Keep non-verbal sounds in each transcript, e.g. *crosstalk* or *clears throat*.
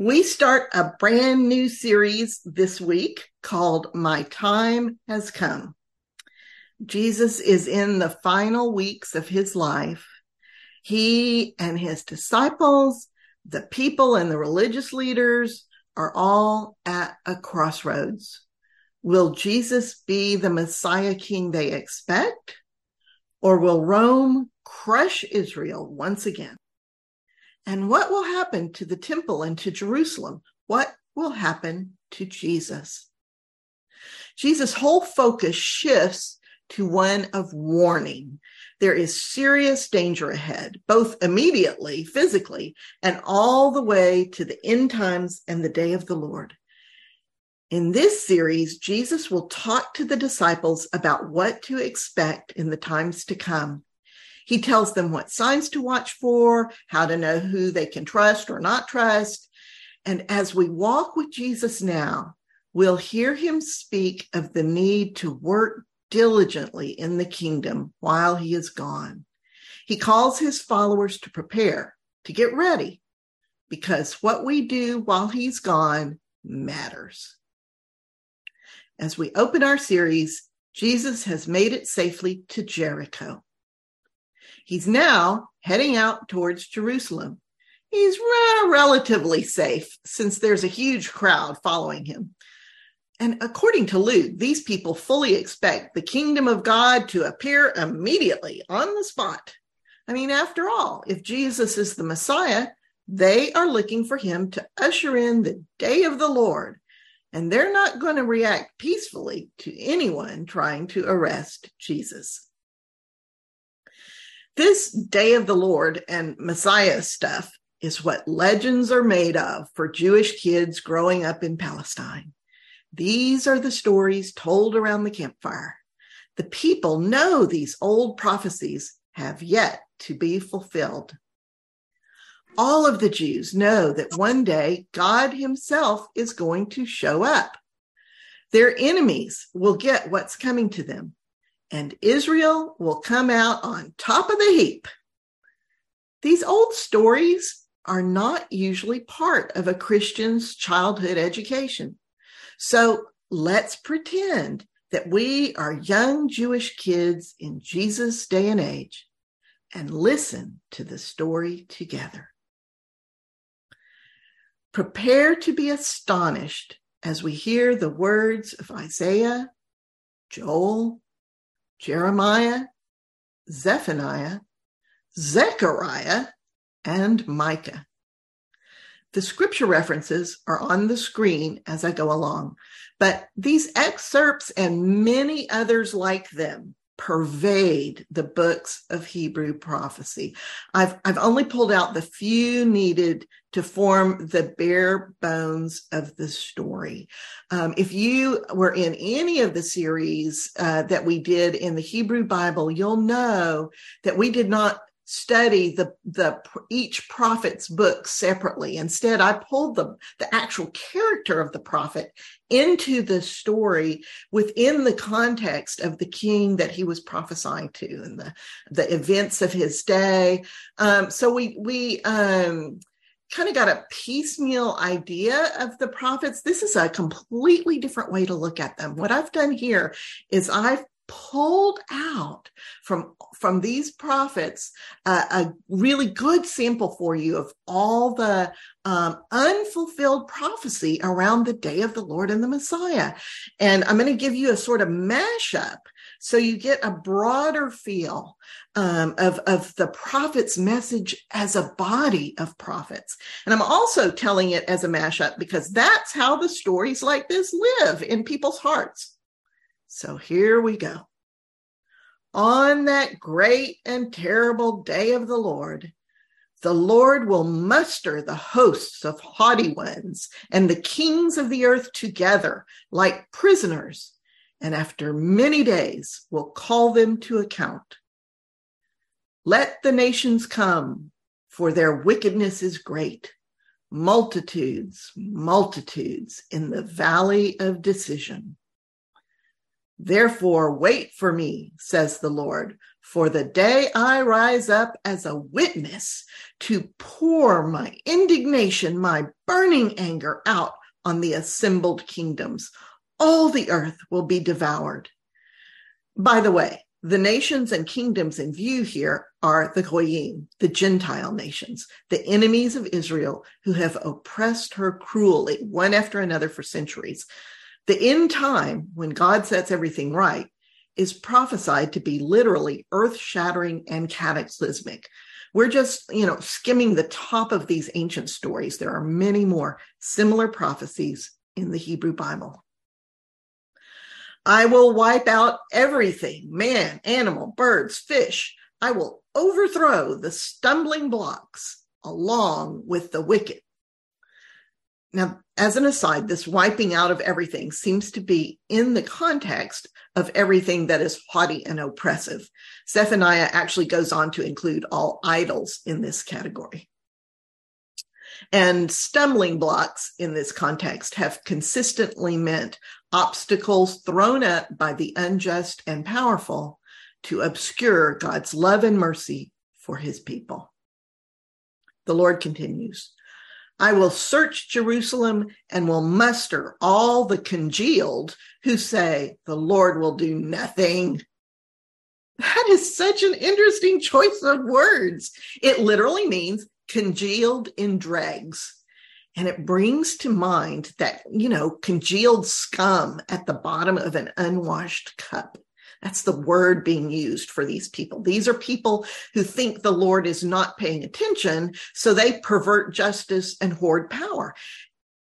We start a brand new series this week called My Time Has Come. Jesus is in the final weeks of his life. He and his disciples, the people and the religious leaders are all at a crossroads. Will Jesus be the Messiah king they expect? Or will Rome crush Israel once again? And what will happen to the temple and to Jerusalem? What will happen to Jesus? Jesus' whole focus shifts to one of warning. There is serious danger ahead, both immediately, physically, and all the way to the end times and the day of the Lord. In this series, Jesus will talk to the disciples about what to expect in the times to come. He tells them what signs to watch for, how to know who they can trust or not trust. And as we walk with Jesus now, we'll hear him speak of the need to work diligently in the kingdom while he is gone. He calls his followers to prepare, to get ready, because what we do while he's gone matters. As we open our series, Jesus has made it safely to Jericho. He's now heading out towards Jerusalem. He's re- relatively safe since there's a huge crowd following him. And according to Luke, these people fully expect the kingdom of God to appear immediately on the spot. I mean, after all, if Jesus is the Messiah, they are looking for him to usher in the day of the Lord. And they're not going to react peacefully to anyone trying to arrest Jesus. This day of the Lord and Messiah stuff is what legends are made of for Jewish kids growing up in Palestine. These are the stories told around the campfire. The people know these old prophecies have yet to be fulfilled. All of the Jews know that one day God himself is going to show up. Their enemies will get what's coming to them and Israel will come out on top of the heap. These old stories are not usually part of a Christian's childhood education. So let's pretend that we are young Jewish kids in Jesus' day and age and listen to the story together. Prepare to be astonished as we hear the words of Isaiah, Joel, Jeremiah, Zephaniah, Zechariah, and Micah. The scripture references are on the screen as I go along, but these excerpts and many others like them pervade the books of Hebrew prophecy. I've, I've only pulled out the few needed to form the bare bones of the story. Um, if you were in any of the series uh, that we did in the Hebrew Bible, you'll know that we did not study the the each prophet's book separately instead i pulled the the actual character of the prophet into the story within the context of the king that he was prophesying to and the the events of his day um, so we we um, kind of got a piecemeal idea of the prophets. This is a completely different way to look at them. What I've done here is I've pulled out from from these prophets uh, a really good sample for you of all the um, unfulfilled prophecy around the day of the Lord and the Messiah. And I'm going to give you a sort of mashup so you get a broader feel um, of, of the prophet's message as a body of prophets. And I'm also telling it as a mashup because that's how the stories like this live in people's hearts. So here we go. On that great and terrible day of the Lord, the Lord will muster the hosts of haughty ones and the kings of the earth together like prisoners, and after many days will call them to account. Let the nations come, for their wickedness is great. Multitudes, multitudes in the valley of decision. Therefore, wait for me, says the Lord, for the day I rise up as a witness to pour my indignation, my burning anger out on the assembled kingdoms. All the earth will be devoured. By the way, the nations and kingdoms in view here are the Goyim, the Gentile nations, the enemies of Israel who have oppressed her cruelly, one after another for centuries. The end time, when God sets everything right, is prophesied to be literally earth shattering and cataclysmic. We're just, you know, skimming the top of these ancient stories. There are many more similar prophecies in the Hebrew Bible. I will wipe out everything man, animal, birds, fish. I will overthrow the stumbling blocks along with the wicked. Now, as an aside, this wiping out of everything seems to be in the context of everything that is haughty and oppressive. Zephaniah actually goes on to include all idols in this category. And stumbling blocks in this context have consistently meant obstacles thrown up by the unjust and powerful to obscure God's love and mercy for his people. The Lord continues, I will search Jerusalem and will muster all the congealed who say, The Lord will do nothing. That is such an interesting choice of words. It literally means congealed in dregs. And it brings to mind that, you know, congealed scum at the bottom of an unwashed cup. That's the word being used for these people. These are people who think the Lord is not paying attention, so they pervert justice and hoard power.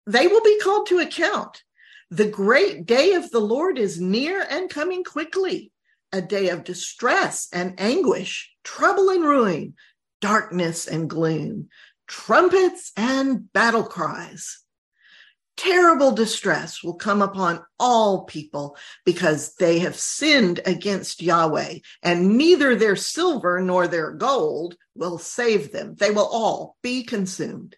They will be called to account. The great day of the Lord is near and coming quickly, a day of distress and anguish, trouble and ruin, darkness and gloom, trumpets and battle cries. Terrible distress will come upon all people because they have sinned against Yahweh, and neither their silver nor their gold will save them. They will all be consumed.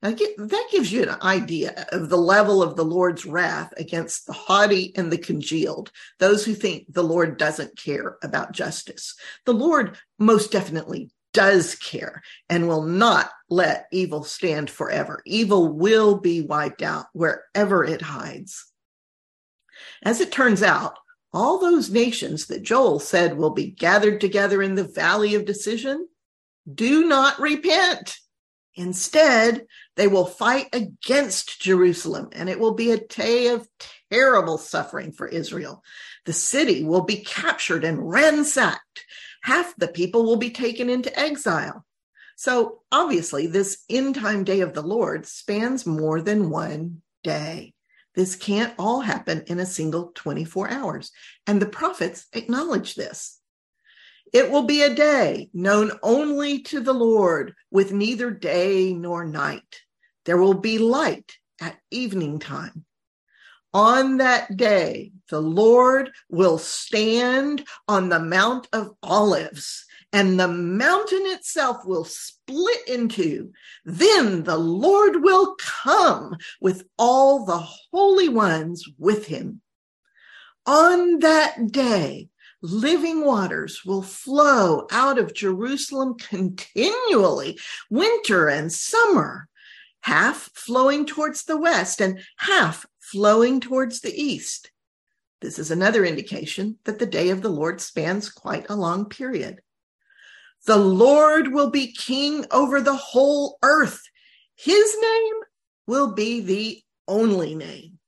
Now, that gives you an idea of the level of the Lord's wrath against the haughty and the congealed, those who think the Lord doesn't care about justice. The Lord most definitely does care and will not let evil stand forever. Evil will be wiped out wherever it hides. As it turns out, all those nations that Joel said will be gathered together in the valley of decision do not repent. Instead, they will fight against Jerusalem, and it will be a day of terrible suffering for Israel. The city will be captured and ransacked half the people will be taken into exile. So obviously, this end time day of the Lord spans more than one day. This can't all happen in a single 24 hours. And the prophets acknowledge this. It will be a day known only to the Lord with neither day nor night. There will be light at evening time on that day, the Lord will stand on the Mount of Olives and the mountain itself will split in two. Then the Lord will come with all the holy ones with him. On that day, living waters will flow out of Jerusalem continually, winter and summer, half flowing towards the west and half flowing towards the east. This is another indication that the day of the Lord spans quite a long period. The Lord will be king over the whole earth. His name will be the only name.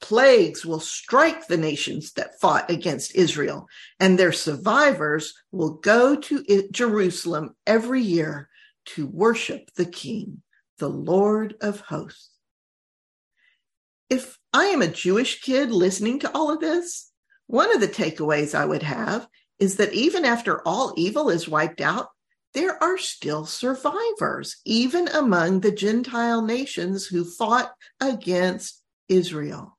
Plagues will strike the nations that fought against Israel, and their survivors will go to Jerusalem every year to worship the King, the Lord of hosts if I am a Jewish kid listening to all of this, one of the takeaways I would have is that even after all evil is wiped out, there are still survivors, even among the Gentile nations who fought against Israel.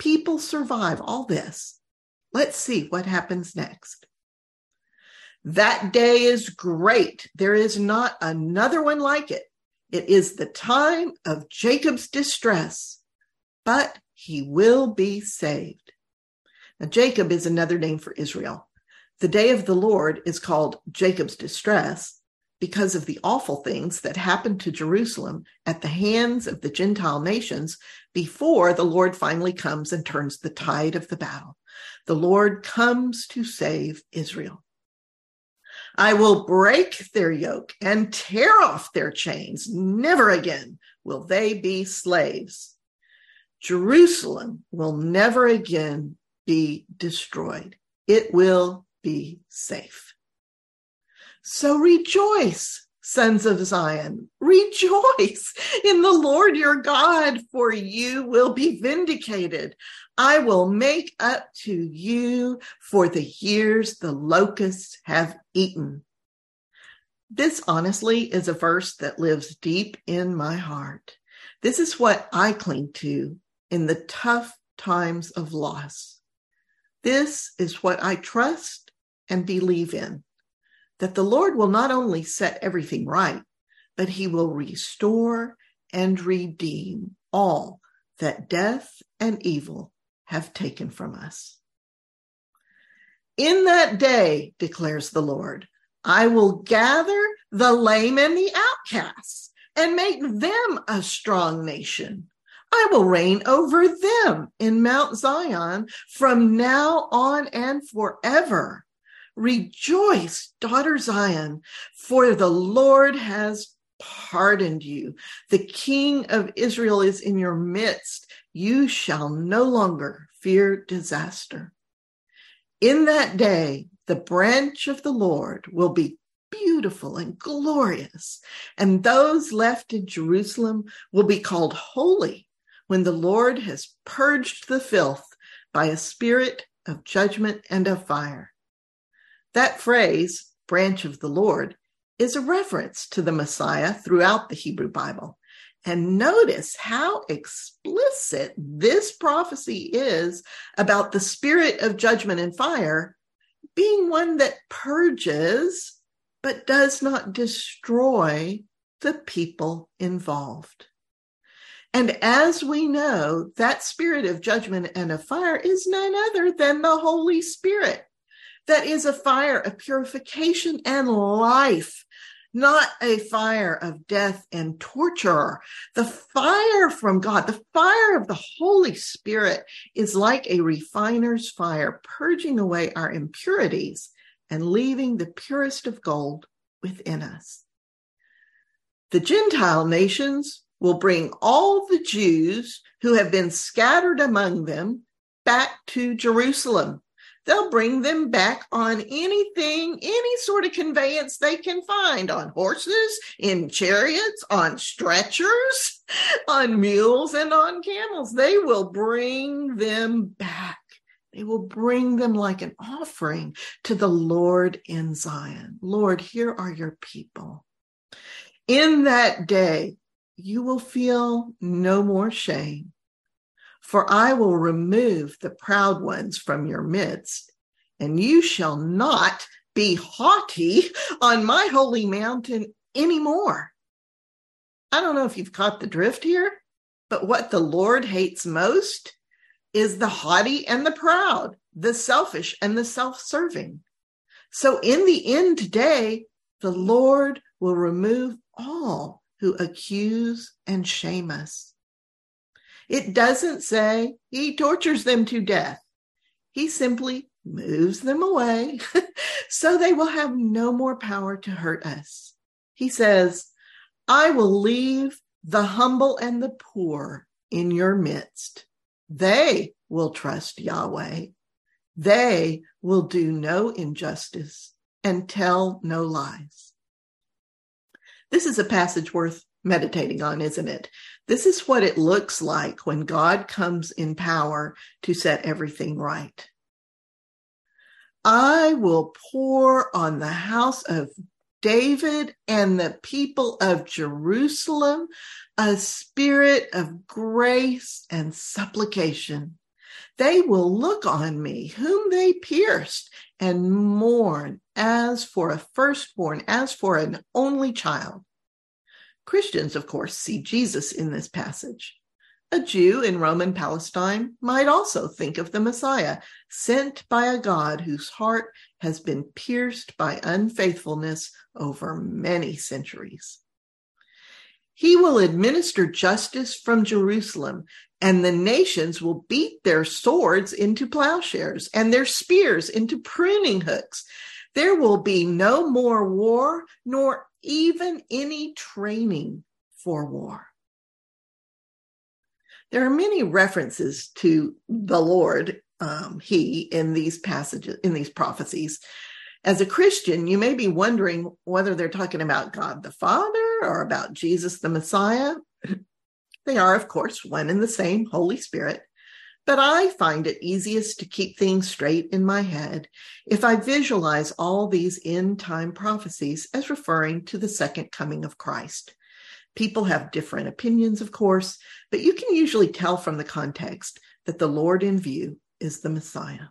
People survive all this. Let's see what happens next. That day is great. There is not another one like it. It is the time of Jacob's distress but he will be saved. Now, Jacob is another name for Israel. The day of the Lord is called Jacob's distress because of the awful things that happened to Jerusalem at the hands of the Gentile nations before the Lord finally comes and turns the tide of the battle. The Lord comes to save Israel. I will break their yoke and tear off their chains. Never again will they be slaves. Jerusalem will never again be destroyed. It will be safe. So rejoice, sons of Zion. Rejoice in the Lord your God, for you will be vindicated. I will make up to you for the years the locusts have eaten. This honestly is a verse that lives deep in my heart. This is what I cling to in the tough times of loss. This is what I trust and believe in that the Lord will not only set everything right, but he will restore and redeem all that death and evil have taken from us. In that day, declares the Lord, I will gather the lame and the outcasts and make them a strong nation. I will reign over them in Mount Zion from now on and forever. Rejoice, daughter Zion, for the Lord has pardoned you. The King of Israel is in your midst. You shall no longer fear disaster. In that day, the branch of the Lord will be beautiful and glorious, and those left in Jerusalem will be called holy when the Lord has purged the filth by a spirit of judgment and of fire. That phrase, branch of the Lord, is a reference to the Messiah throughout the Hebrew Bible. And notice how explicit this prophecy is about the spirit of judgment and fire being one that purges but does not destroy the people involved. And as we know, that spirit of judgment and of fire is none other than the Holy Spirit that is a fire of purification and life, not a fire of death and torture. The fire from God, the fire of the Holy Spirit is like a refiner's fire, purging away our impurities and leaving the purest of gold within us. The Gentile nations will bring all the Jews who have been scattered among them back to Jerusalem they'll bring them back on anything, any sort of conveyance they can find on horses, in chariots, on stretchers, *laughs* on mules, and on camels. They will bring them back. They will bring them like an offering to the Lord in Zion. Lord, here are your people. In that day, you will feel no more shame for I will remove the proud ones from your midst, and you shall not be haughty on my holy mountain anymore. I don't know if you've caught the drift here, but what the Lord hates most is the haughty and the proud, the selfish and the self serving. So in the end today, the Lord will remove all who accuse and shame us. It doesn't say he tortures them to death. He simply moves them away *laughs* so they will have no more power to hurt us. He says, I will leave the humble and the poor in your midst. They will trust Yahweh. They will do no injustice and tell no lies. This is a passage worth meditating on, isn't it? This is what it looks like when God comes in power to set everything right. I will pour on the house of David and the people of Jerusalem a spirit of grace and supplication. They will look on me, whom they pierced, and mourn as for a firstborn, as for an only child. Christians, of course, see Jesus in this passage. A Jew in Roman Palestine might also think of the Messiah, sent by a God whose heart has been pierced by unfaithfulness over many centuries. He will administer justice from Jerusalem, and the nations will beat their swords into plowshares and their spears into pruning hooks. There will be no more war, nor even any training for war. There are many references to the Lord, um, He, in these passages, in these prophecies. As a Christian, you may be wondering whether they're talking about God the Father or about Jesus the Messiah. *clears throat* They are, of course, one and the same Holy Spirit, but I find it easiest to keep things straight in my head if I visualize all these end time prophecies as referring to the second coming of Christ. People have different opinions, of course, but you can usually tell from the context that the Lord in view is the Messiah.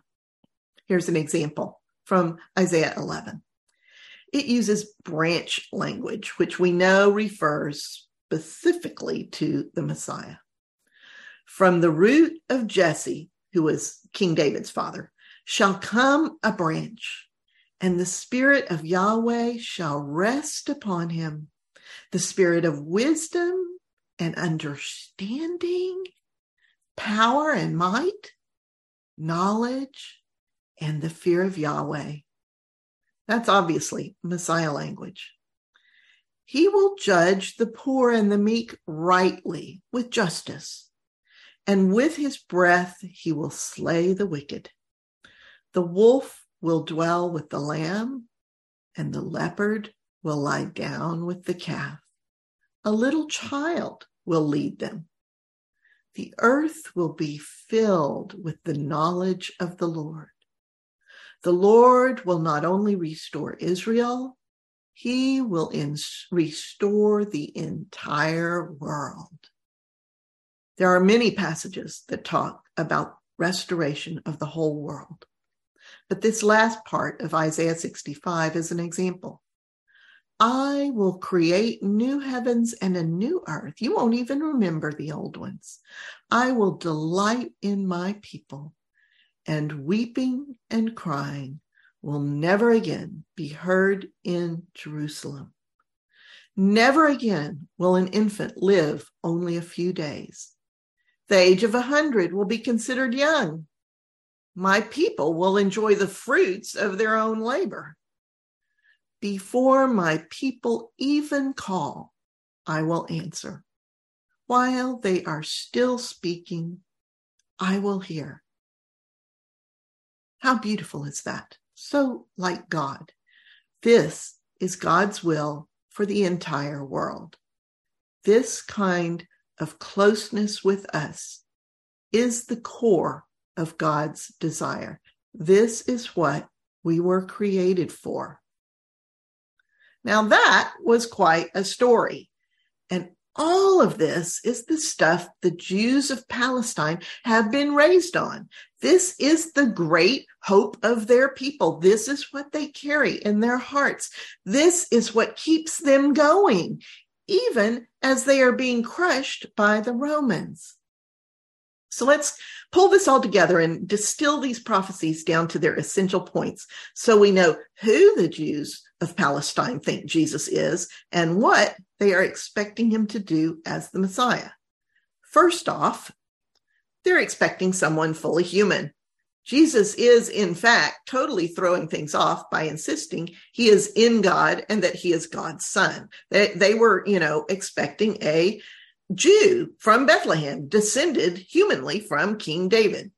Here's an example from Isaiah 11. It uses branch language, which we know refers specifically to the Messiah. From the root of Jesse, who was King David's father, shall come a branch, and the Spirit of Yahweh shall rest upon him the spirit of wisdom and understanding, power and might, knowledge, and the fear of Yahweh. That's obviously Messiah language. He will judge the poor and the meek rightly with justice, and with his breath he will slay the wicked. The wolf will dwell with the lamb, and the leopard will lie down with the calf. A little child will lead them. The earth will be filled with the knowledge of the Lord. The Lord will not only restore Israel, he will restore the entire world. There are many passages that talk about restoration of the whole world. But this last part of Isaiah 65 is an example. I will create new heavens and a new earth. You won't even remember the old ones. I will delight in my people, and weeping and crying will never again be heard in Jerusalem. Never again will an infant live only a few days. The age of a hundred will be considered young. My people will enjoy the fruits of their own labor. Before my people even call, I will answer. While they are still speaking, I will hear. How beautiful is that? So like God. This is God's will for the entire world. This kind of closeness with us is the core of God's desire. This is what we were created for. Now, that was quite a story. And all of this is the stuff the Jews of Palestine have been raised on. This is the great hope of their people. This is what they carry in their hearts. This is what keeps them going, even as they are being crushed by the Romans. So let's pull this all together and distill these prophecies down to their essential points so we know who the Jews of Palestine think Jesus is and what they are expecting him to do as the Messiah. First off, they're expecting someone fully human. Jesus is, in fact, totally throwing things off by insisting he is in God and that he is God's son. They, they were, you know, expecting a Jew from Bethlehem, descended humanly from King David.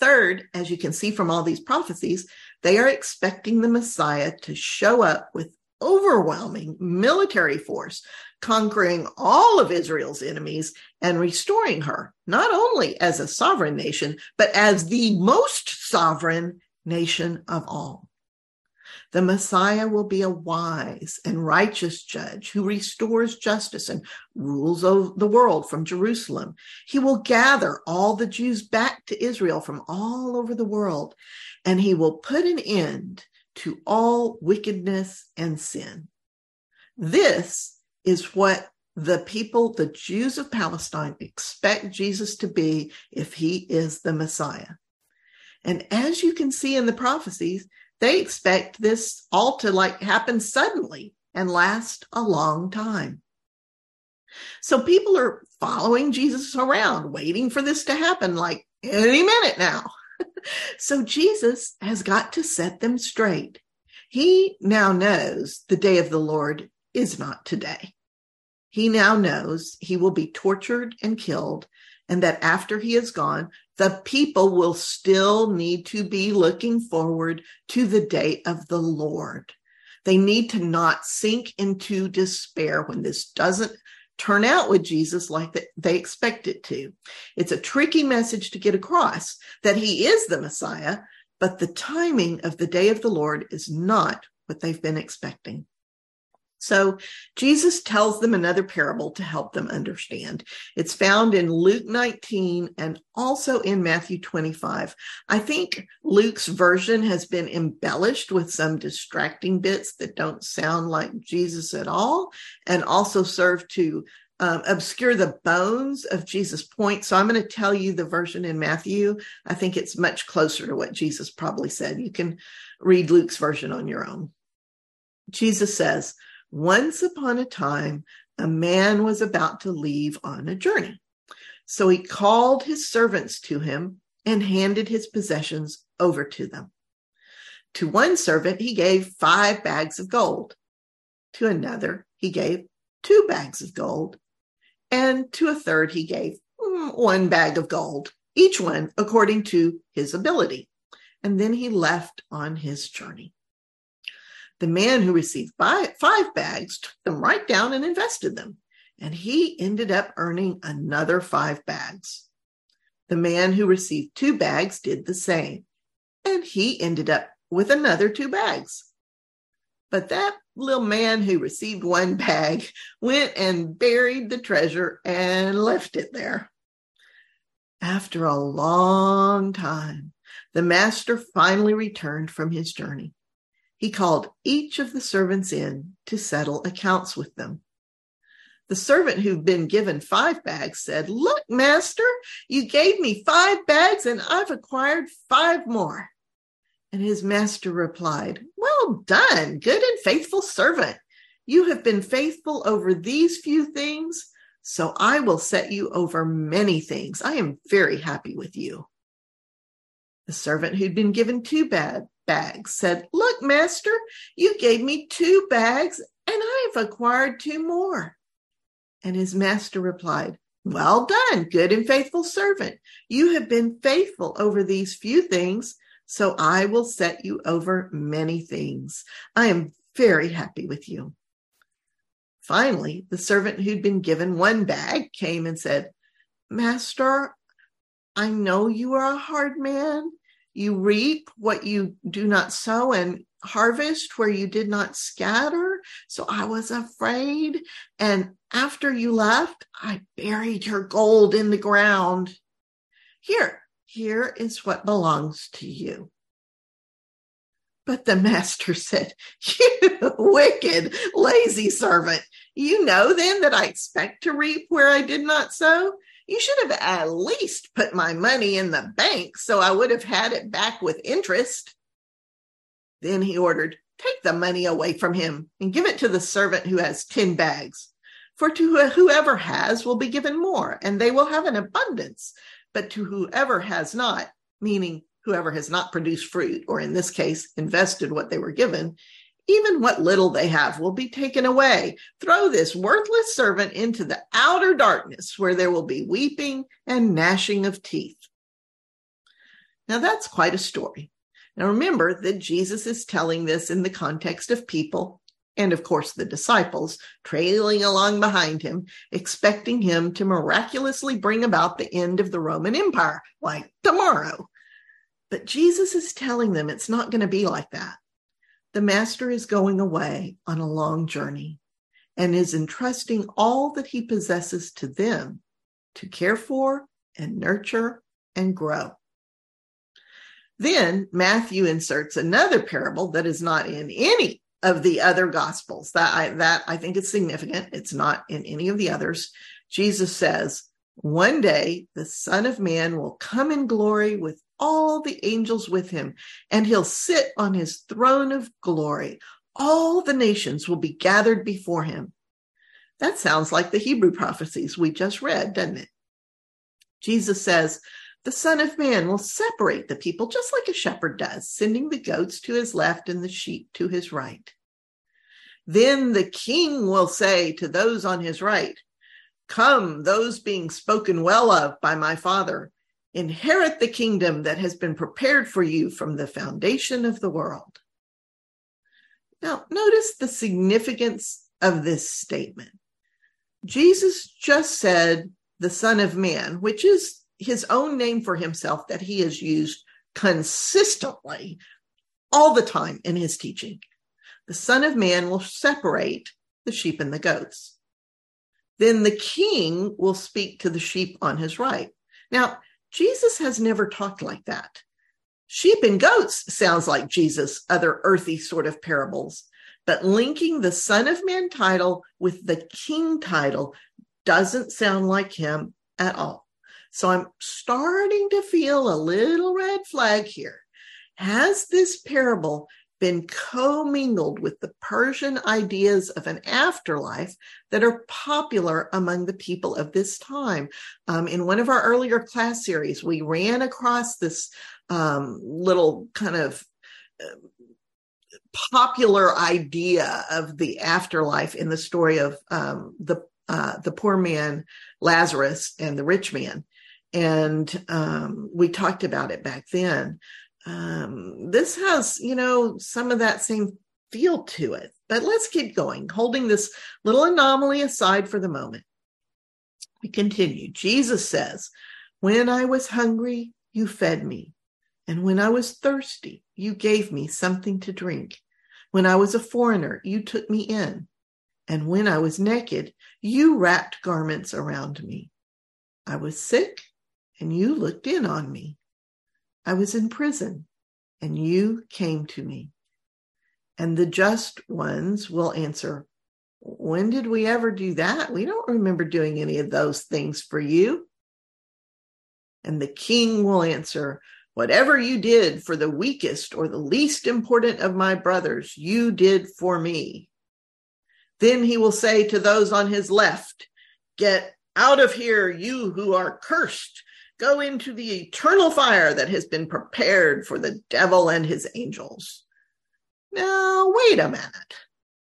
Third, as you can see from all these prophecies, they are expecting the Messiah to show up with overwhelming military force, conquering all of Israel's enemies and restoring her, not only as a sovereign nation, but as the most sovereign nation of all. The Messiah will be a wise and righteous judge who restores justice and rules the world from Jerusalem. He will gather all the Jews back to Israel from all over the world, and he will put an end to all wickedness and sin. This is what the people, the Jews of Palestine, expect Jesus to be if he is the Messiah. And as you can see in the prophecies, they expect this all to like happen suddenly and last a long time. So people are following Jesus around, waiting for this to happen like any minute now. So Jesus has got to set them straight. He now knows the day of the Lord is not today. He now knows he will be tortured and killed, and that after he is gone, the people will still need to be looking forward to the day of the Lord. They need to not sink into despair when this doesn't turn out with Jesus like they expect it to. It's a tricky message to get across that he is the Messiah, but the timing of the day of the Lord is not what they've been expecting. So Jesus tells them another parable to help them understand. It's found in Luke 19 and also in Matthew 25. I think Luke's version has been embellished with some distracting bits that don't sound like Jesus at all and also serve to um, obscure the bones of Jesus' point. So I'm going to tell you the version in Matthew. I think it's much closer to what Jesus probably said. You can read Luke's version on your own. Jesus says, once upon a time, a man was about to leave on a journey. So he called his servants to him and handed his possessions over to them. To one servant, he gave five bags of gold. To another, he gave two bags of gold. And to a third, he gave one bag of gold, each one according to his ability. And then he left on his journey. The man who received five bags took them right down and invested them, and he ended up earning another five bags. The man who received two bags did the same, and he ended up with another two bags. But that little man who received one bag *laughs* went and buried the treasure and left it there. After a long time, the master finally returned from his journey he called each of the servants in to settle accounts with them. The servant who'd been given five bags said, Look, master, you gave me five bags and I've acquired five more. And his master replied, Well done, good and faithful servant. You have been faithful over these few things, so I will set you over many things. I am very happy with you. The servant who'd been given two bad bags said, Look, master, you gave me two bags and I've acquired two more. And his master replied, Well done, good and faithful servant. You have been faithful over these few things, so I will set you over many things. I am very happy with you. Finally, the servant who'd been given one bag came and said, Master, I know you are a hard man you reap what you do not sow and harvest where you did not scatter. So I was afraid. And after you left, I buried your gold in the ground. Here, here is what belongs to you. But the master *laughs* said, You wicked, lazy servant. You know then that I expect to reap where I did not sow? You should have at least put my money in the bank so I would have had it back with interest. Then he ordered, Take the money away from him and give it to the servant who has 10 bags. For to whoever has will be given more, and they will have an abundance. But to whoever has not, meaning whoever has not produced fruit, or in this case, invested what they were given, even what little they have will be taken away. Throw this worthless servant into the outer darkness where there will be weeping and gnashing of teeth. Now, that's quite a story. Now, remember that Jesus is telling this in the context of people and, of course, the disciples trailing along behind him, expecting him to miraculously bring about the end of the Roman Empire, like tomorrow. But Jesus is telling them it's not going to be like that. The master is going away on a long journey and is entrusting all that he possesses to them to care for and nurture and grow. Then Matthew inserts another parable that is not in any of the other gospels. That I, that I think is significant. It's not in any of the others. Jesus says, one day the son of man will come in glory with all the angels with him and he'll sit on his throne of glory. All the nations will be gathered before him. That sounds like the Hebrew prophecies we just read, doesn't it? Jesus says, the Son of Man will separate the people just like a shepherd does, sending the goats to his left and the sheep to his right. Then the king will say to those on his right, Come, those being spoken well of by my Father, inherit the kingdom that has been prepared for you from the foundation of the world. Now, notice the significance of this statement. Jesus just said the Son of Man, which is his own name for himself that he has used consistently all the time in his teaching. The Son of Man will separate the sheep and the goats. Then the king will speak to the sheep on his right. Now, Jesus has never talked like that. Sheep and goats sounds like Jesus' other earthy sort of parables, but linking the Son of Man title with the king title doesn't sound like him at all. So I'm starting to feel a little red flag here. Has this parable been commingled with the Persian ideas of an afterlife that are popular among the people of this time. Um, in one of our earlier class series, we ran across this um, little kind of uh, popular idea of the afterlife in the story of um, the uh, the poor man Lazarus and the rich man, and um, we talked about it back then um, this has, you know, some of that same feel to it. But let's keep going, holding this little anomaly aside for the moment. We continue. Jesus says, When I was hungry, you fed me. And when I was thirsty, you gave me something to drink. When I was a foreigner, you took me in. And when I was naked, you wrapped garments around me. I was sick, and you looked in on me. I was in prison, and you came to me. And the just ones will answer, When did we ever do that? We don't remember doing any of those things for you. And the king will answer, Whatever you did for the weakest or the least important of my brothers, you did for me. Then he will say to those on his left, Get out of here, you who are cursed go into the eternal fire that has been prepared for the devil and his angels. Now, wait a minute.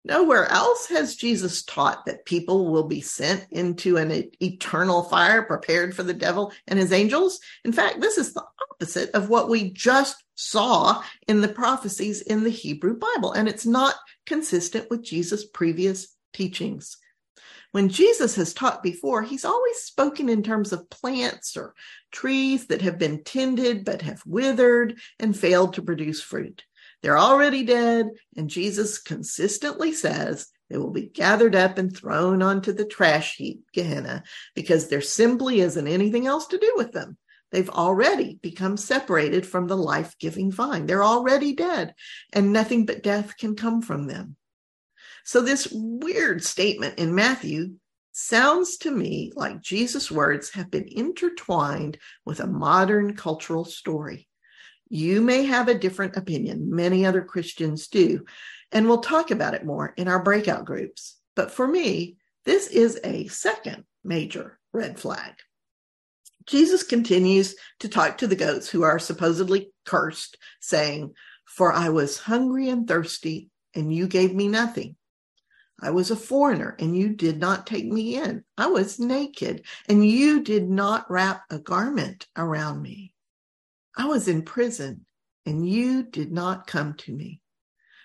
Nowhere else has Jesus taught that people will be sent into an eternal fire prepared for the devil and his angels. In fact, this is the opposite of what we just saw in the prophecies in the Hebrew Bible, and it's not consistent with Jesus' previous teachings. When Jesus has taught before, he's always spoken in terms of plants or trees that have been tended but have withered and failed to produce fruit. They're already dead, and Jesus consistently says they will be gathered up and thrown onto the trash heap, Gehenna, because there simply isn't anything else to do with them. They've already become separated from the life giving vine. They're already dead, and nothing but death can come from them. So, this weird statement in Matthew sounds to me like Jesus' words have been intertwined with a modern cultural story. You may have a different opinion, many other Christians do, and we'll talk about it more in our breakout groups. But for me, this is a second major red flag. Jesus continues to talk to the goats who are supposedly cursed, saying, For I was hungry and thirsty, and you gave me nothing. I was a foreigner and you did not take me in. I was naked and you did not wrap a garment around me. I was in prison and you did not come to me.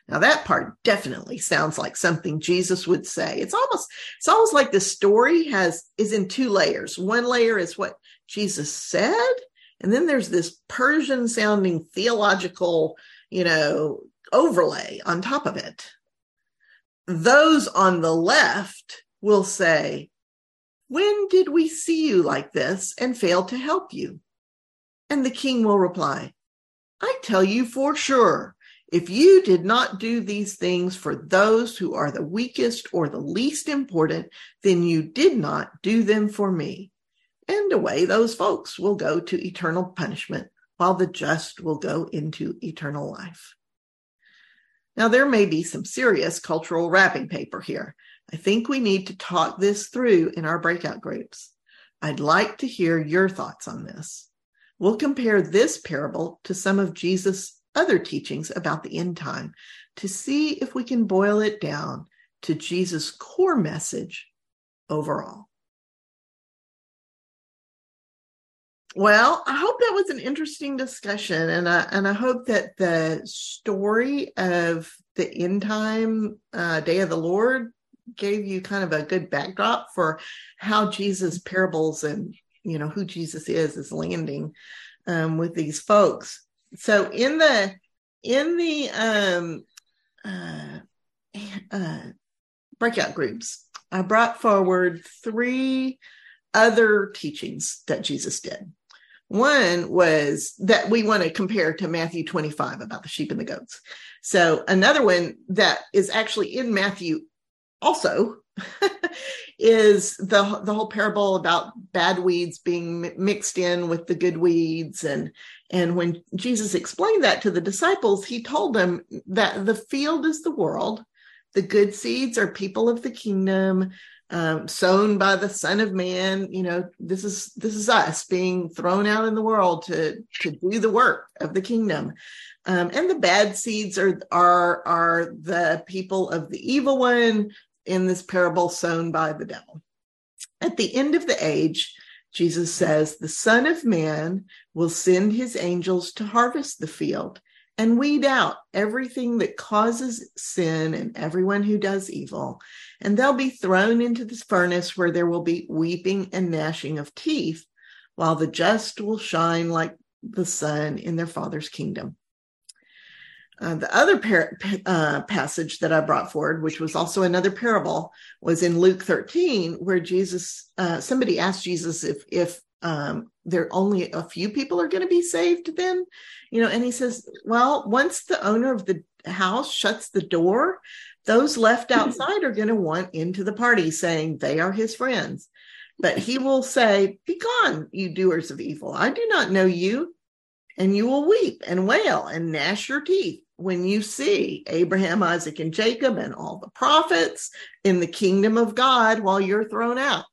Now that part definitely sounds like something Jesus would say. It's almost it's almost like the story has is in two layers. One layer is what Jesus said, and then there's this Persian sounding theological, you know, overlay on top of it those on the left will say, When did we see you like this and fail to help you? And the king will reply, I tell you for sure, If you did not do these things for those who are the weakest or the least important, then you did not do them for me. And away those folks will go to eternal punishment, while the just will go into eternal life. Now, there may be some serious cultural wrapping paper here. I think we need to talk this through in our breakout groups. I'd like to hear your thoughts on this. We'll compare this parable to some of Jesus' other teachings about the end time to see if we can boil it down to Jesus' core message overall. Well, I hope that was an interesting discussion, and I and I hope that the story of the end time uh, day of the Lord gave you kind of a good backdrop for how Jesus' parables and you know who Jesus is is landing um, with these folks. So in the in the um uh, uh breakout groups i brought forward three other teachings that jesus did one was that we want to compare to matthew 25 about the sheep and the goats. So another one that is actually in matthew also *laughs* is the the whole parable about bad weeds being mixed in with the good weeds. And and when Jesus explained that to the disciples, he told them that the field is the world, the good seeds are people of the kingdom, um, sown by the Son of Man. You know, this is this is us being thrown out in the world to to do the work of the kingdom. Um, and the bad seeds are are are the people of the evil one in this parable sown by the devil. At the end of the age, Jesus says, The Son of Man will send his angels to harvest the field and weed out everything that causes sin and everyone who does evil. And they'll be thrown into this furnace where there will be weeping and gnashing of teeth, while the just will shine like the sun in their Father's kingdom. Uh, the other par- uh, passage that I brought forward, which was also another parable, was in Luke 13, where Jesus, uh, somebody asked Jesus if if um, there only a few people are going to be saved, then, you know, and he says, well, once the owner of the house shuts the door, those left outside are going to want into the party, saying they are his friends. But he will say, "Be gone, you doers of evil! I do not know you." And you will weep and wail and gnash your teeth when you see Abraham, Isaac, and Jacob and all the prophets in the kingdom of God while you're thrown out.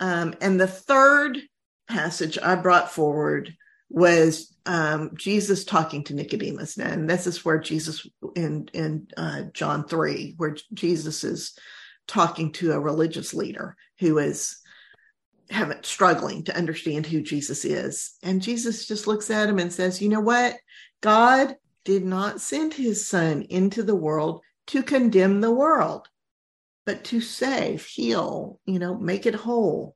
Um, and the third passage I brought forward was um, Jesus talking to Nicodemus. And this is where Jesus in in uh, John three, where Jesus is talking to a religious leader who is having struggling to understand who Jesus is. And Jesus just looks at him and says, "You know what? God did not send his son into the world to condemn the world, but to save, heal, you know, make it whole.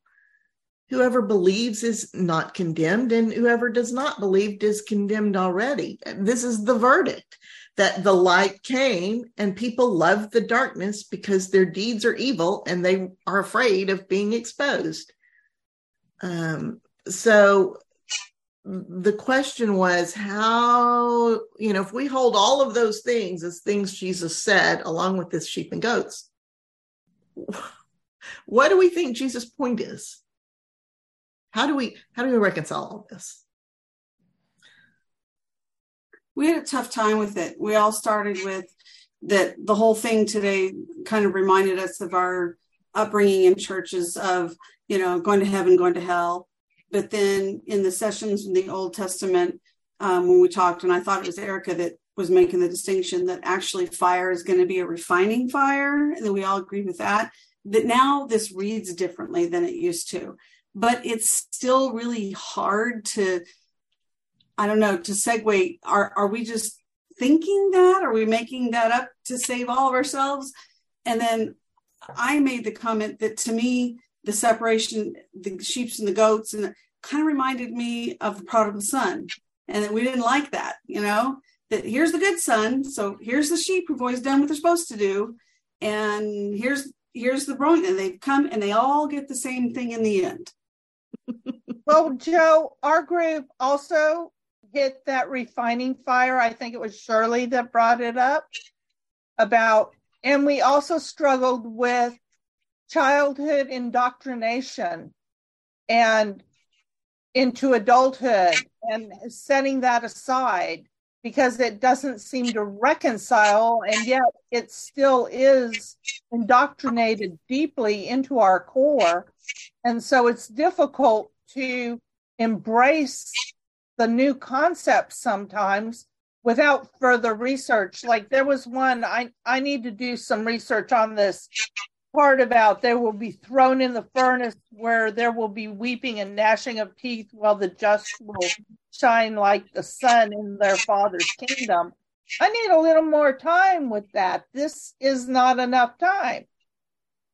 Whoever believes is not condemned, and whoever does not believe is condemned already. This is the verdict that the light came and people love the darkness because their deeds are evil and they are afraid of being exposed. Um, so the question was how you know if we hold all of those things as things jesus said along with this sheep and goats what do we think jesus point is how do we how do we reconcile all this? We had a tough time with it. We all started with that the whole thing today kind of reminded us of our upbringing in churches of you know going to heaven going to hell. But then in the sessions in the Old Testament, um, when we talked, and I thought it was Erica that was making the distinction that actually fire is going to be a refining fire, and then we all agree with that. That now this reads differently than it used to, but it's still really hard to, I don't know, to segue. Are are we just thinking that? Are we making that up to save all of ourselves? And then I made the comment that to me, the separation, the sheeps and the goats, and kind of reminded me of the prodigal son. And that we didn't like that, you know, that here's the good son. So here's the sheep who've always done what they're supposed to do. And here's here's the wrong, and they come and they all get the same thing in the end. Well, Joe, our group also hit that refining fire. I think it was Shirley that brought it up about, and we also struggled with childhood indoctrination and into adulthood and setting that aside because it doesn't seem to reconcile and yet it still is indoctrinated deeply into our core. And so it's difficult to embrace the new concepts sometimes without further research. Like there was one i i need to do some research on this part about they will be thrown in the furnace where there will be weeping and gnashing of teeth while the just will shine like the sun in their father's kingdom. I need a little more time with that. This is not enough time.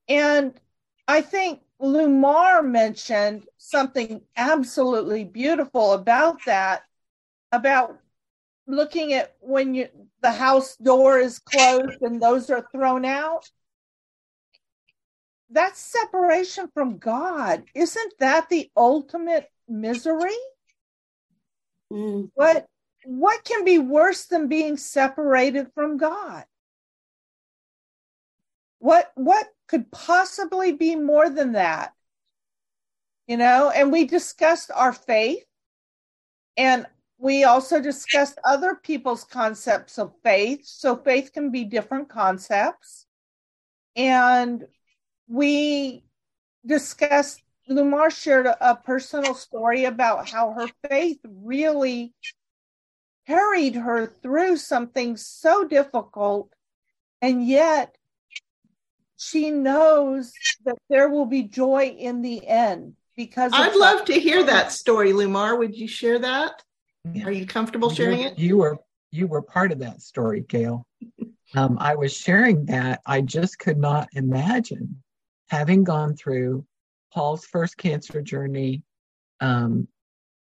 And i think lumar mentioned something absolutely beautiful about that about looking at when you the house door is closed and those are thrown out that's separation from god isn't that the ultimate misery mm. what what can be worse than being separated from god what what could possibly be more than that you know and we discussed our faith and we also discussed other people's concepts of faith. So faith can be different concepts. And we discussed, Lumar shared a, a personal story about how her faith really carried her through something so difficult. And yet she knows that there will be joy in the end because I'd love to hear that story, Lumar. Would you share that? Are you comfortable sharing you, it? You were you were part of that story, Gail. *laughs* Um, I was sharing that. I just could not imagine having gone through Paul's first cancer journey, um,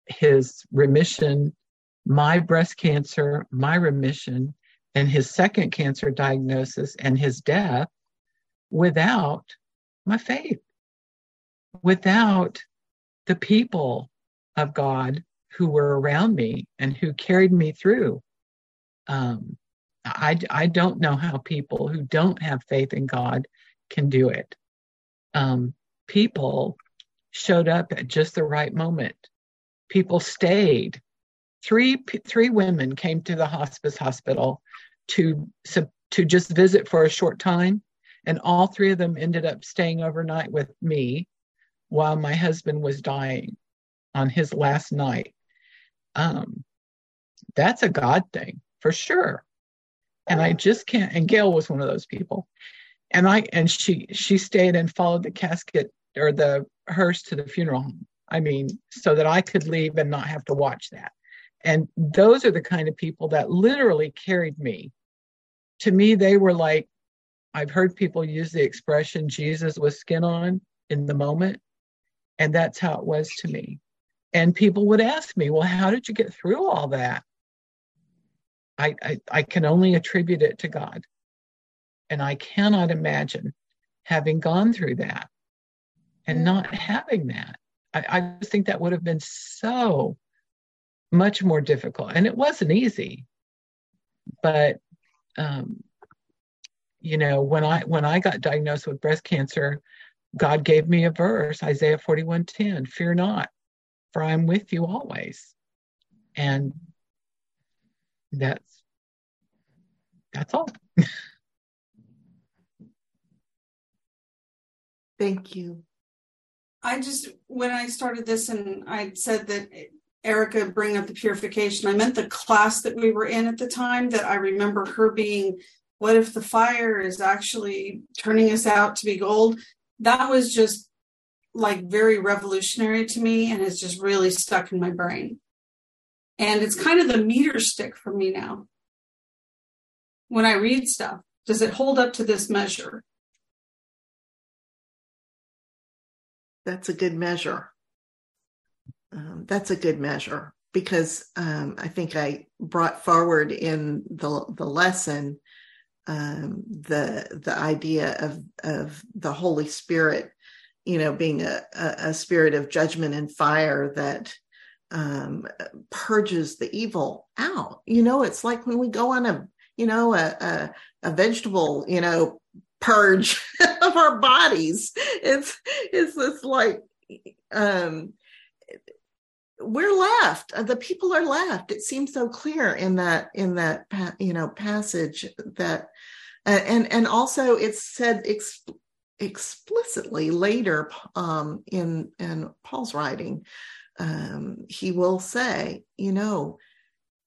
his remission, my breast cancer, my remission, and his second cancer diagnosis and his death without my faith, without the people of God who were around me and who carried me through. Um, I, I don't know how people who don't have faith in God can do it. Um, people showed up at just the right moment. People stayed. Three three women came to the hospice hospital to to just visit for a short time, and all three of them ended up staying overnight with me while my husband was dying on his last night um, that's a God thing for sure. And I just can't. And Gail was one of those people. And I and she she stayed and followed the casket or the hearse to the funeral home. I mean, so that I could leave and not have to watch that. And those are the kind of people that literally carried me. To me, they were like, I've heard people use the expression Jesus was skin on in the moment. And that's how it was to me. And people would ask me, well, how did you get through all that? I, I, I can only attribute it to God. And I cannot imagine having gone through that and not having that. I, I think that would have been so much more difficult. And it wasn't easy. But um, you know, when I when I got diagnosed with breast cancer, God gave me a verse, Isaiah 41:10, fear not, for I'm with you always. And that's that's all. *laughs* Thank you. I just when I started this and I said that Erica bring up the purification, I meant the class that we were in at the time that I remember her being what if the fire is actually turning us out to be gold? That was just like very revolutionary to me and has just really stuck in my brain. And it's kind of the meter stick for me now. When I read stuff, does it hold up to this measure? That's a good measure. Um, that's a good measure because um, I think I brought forward in the the lesson um, the the idea of of the Holy Spirit you know, being a, a, a spirit of judgment and fire that um, purges the evil out. You know, it's like when we go on a, you know, a, a, a vegetable, you know, purge *laughs* of our bodies. It's, it's, it's like, um, we're left the people are left it seems so clear in that in that you know passage that and and also it's said ex, explicitly later um, in in Paul's writing. Um, he will say, you know,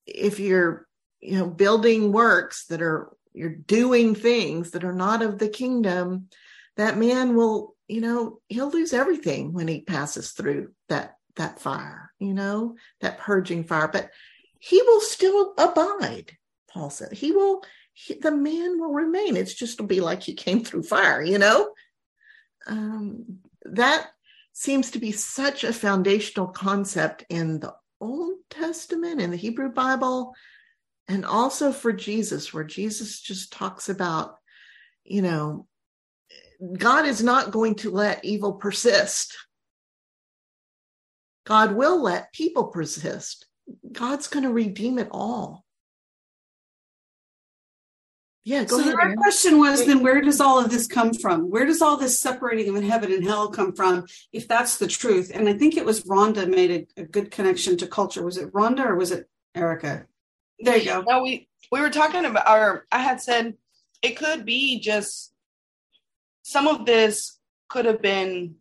if you're you know building works that are you're doing things that are not of the kingdom, that man will you know he'll lose everything when he passes through that that fire, you know, that purging fire. But he will still abide. Paul said he will he, the man will remain. It's just to be like he came through fire, you know? Um, that seems to be such a foundational concept in the Old Testament, in the Hebrew Bible, and also for Jesus, where Jesus just talks about, you know, God is not going to let evil persist. God will let people persist. God's going to redeem it all. Yeah, so ahead. Our question was then where does all of this come from? Where does all this separating of heaven and hell come from if that's the truth? And I think it was Rhonda made a, a good connection to culture. Was it Rhonda or was it Erica? There you go. No, we we were talking about or I had said it could be just some of this could have been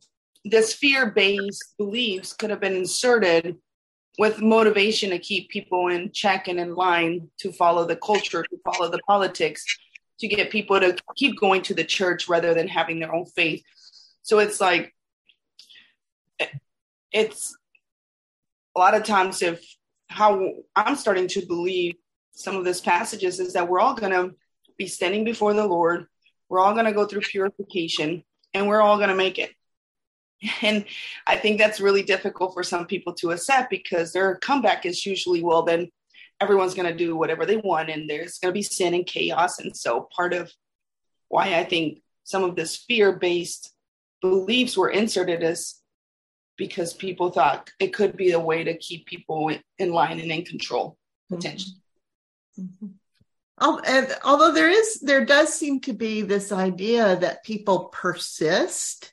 this fear-based beliefs could have been inserted with motivation to keep people in check and in line to follow the culture, to follow the politics, to get people to keep going to the church rather than having their own faith. So it's like, it's a lot of times if how I'm starting to believe some of this passages is that we're all going to be standing before the Lord. We're all going to go through purification and we're all going to make it. *laughs* And I think that's really difficult for some people to accept because their comeback is usually, well, then everyone's going to do whatever they want and there's going to be sin and chaos. And so part of why I think some of this fear based beliefs were inserted is because people thought it could be a way to keep people in line and in control potentially. Mm-hmm. And although there is, there does seem to be this idea that people persist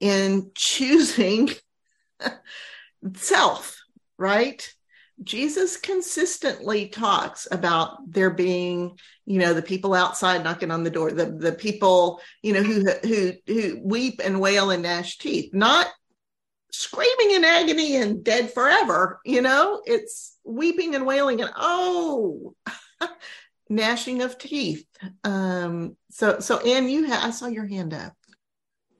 in *laughs* choosing self, right? Jesus consistently talks about there being, you know, the people outside knocking on the door, the the people, you know, who who who weep and wail and gnash teeth, not screaming in agony and dead forever. You know, it's weeping and wailing and oh, *laughs* gnashing of teeth. Um, so so Anne, you ha- I saw your hand up.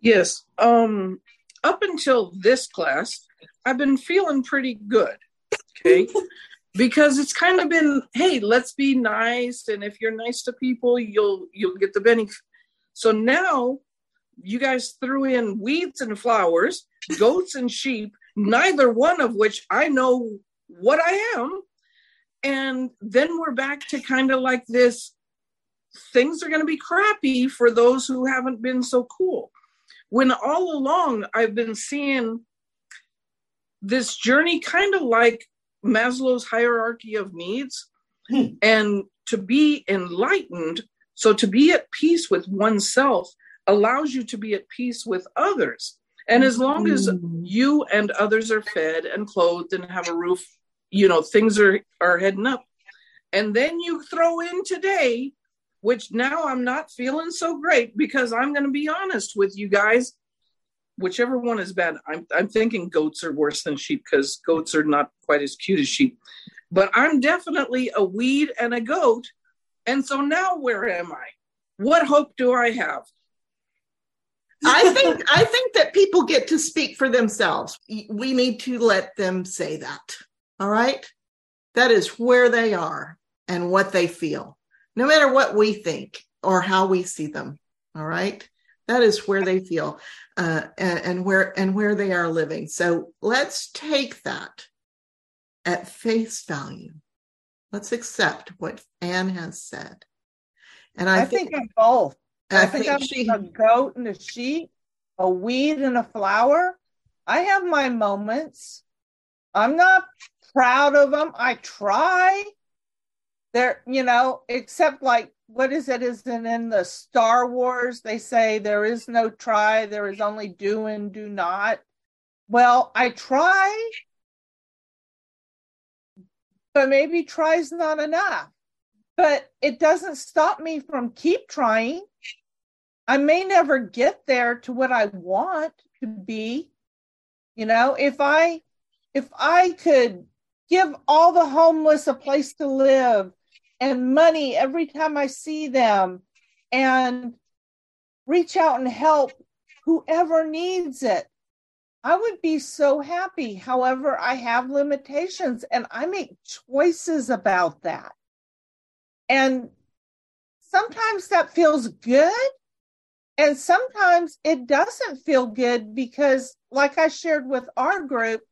Yes. Um, up until this class, I've been feeling pretty good. Okay. *laughs* because it's kind of been, hey, let's be nice. And if you're nice to people, you'll you'll get the benefit. So now you guys threw in weeds and flowers, goats and sheep, neither one of which I know what I am. And then we're back to kind of like this things are going to be crappy for those who haven't been so cool when all along I've been seeing this journey kind of like Maslow's hierarchy of needs hmm. and to be enlightened. So to be at peace with oneself allows you to be at peace with others. And as long as hmm. you and others are fed and clothed and have a roof, you know, things are, are heading up. And then you throw in today which now I'm not feeling so great because I'm going to be honest with you guys. Whichever one is bad, I'm, I'm thinking goats are worse than sheep because goats are not quite as cute as sheep. But I'm definitely a weed and a goat. And so now where am I? What hope do I have? I think I think that people get to speak for themselves. We need to let them say that. All right? That is where they are and what they feel no matter what we think or how we see them. All right. That is where they feel uh, and, and where and where they are living. So let's take that at face value. Let's accept what Anne has said. And I, I think, think, I'm both. I, I think, I'm she, a goat and a sheep, a weed and a flower. I have my moments I'm not proud of them. I try. There, you know, except like what is it? Is it in the Star Wars? They say there is no try, there is only do and do not. Well, I try, but maybe try's not enough. But it doesn't stop me from keep trying. I may never get there to what I want to be. You know, if I if I could give all the homeless a place to live and money every time I see them and reach out and help whoever needs it. I would be so happy. However, I have limitations and I make choices about that. And sometimes that feels good. And sometimes it doesn't feel good because, like I shared with our group,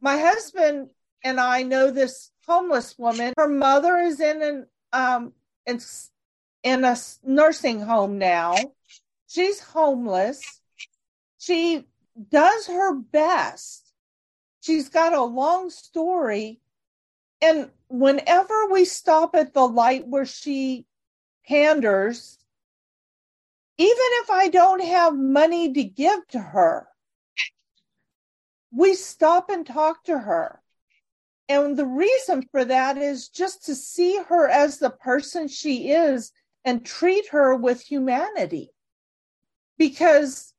my husband and I know this homeless woman. Her mother is in an um in, in a nursing home now. She's homeless. She does her best. She's got a long story. And whenever we stop at the light where she panders, even if I don't have money to give to her, we stop and talk to her. And the reason for that is just to see her as the person she is and treat her with humanity. Because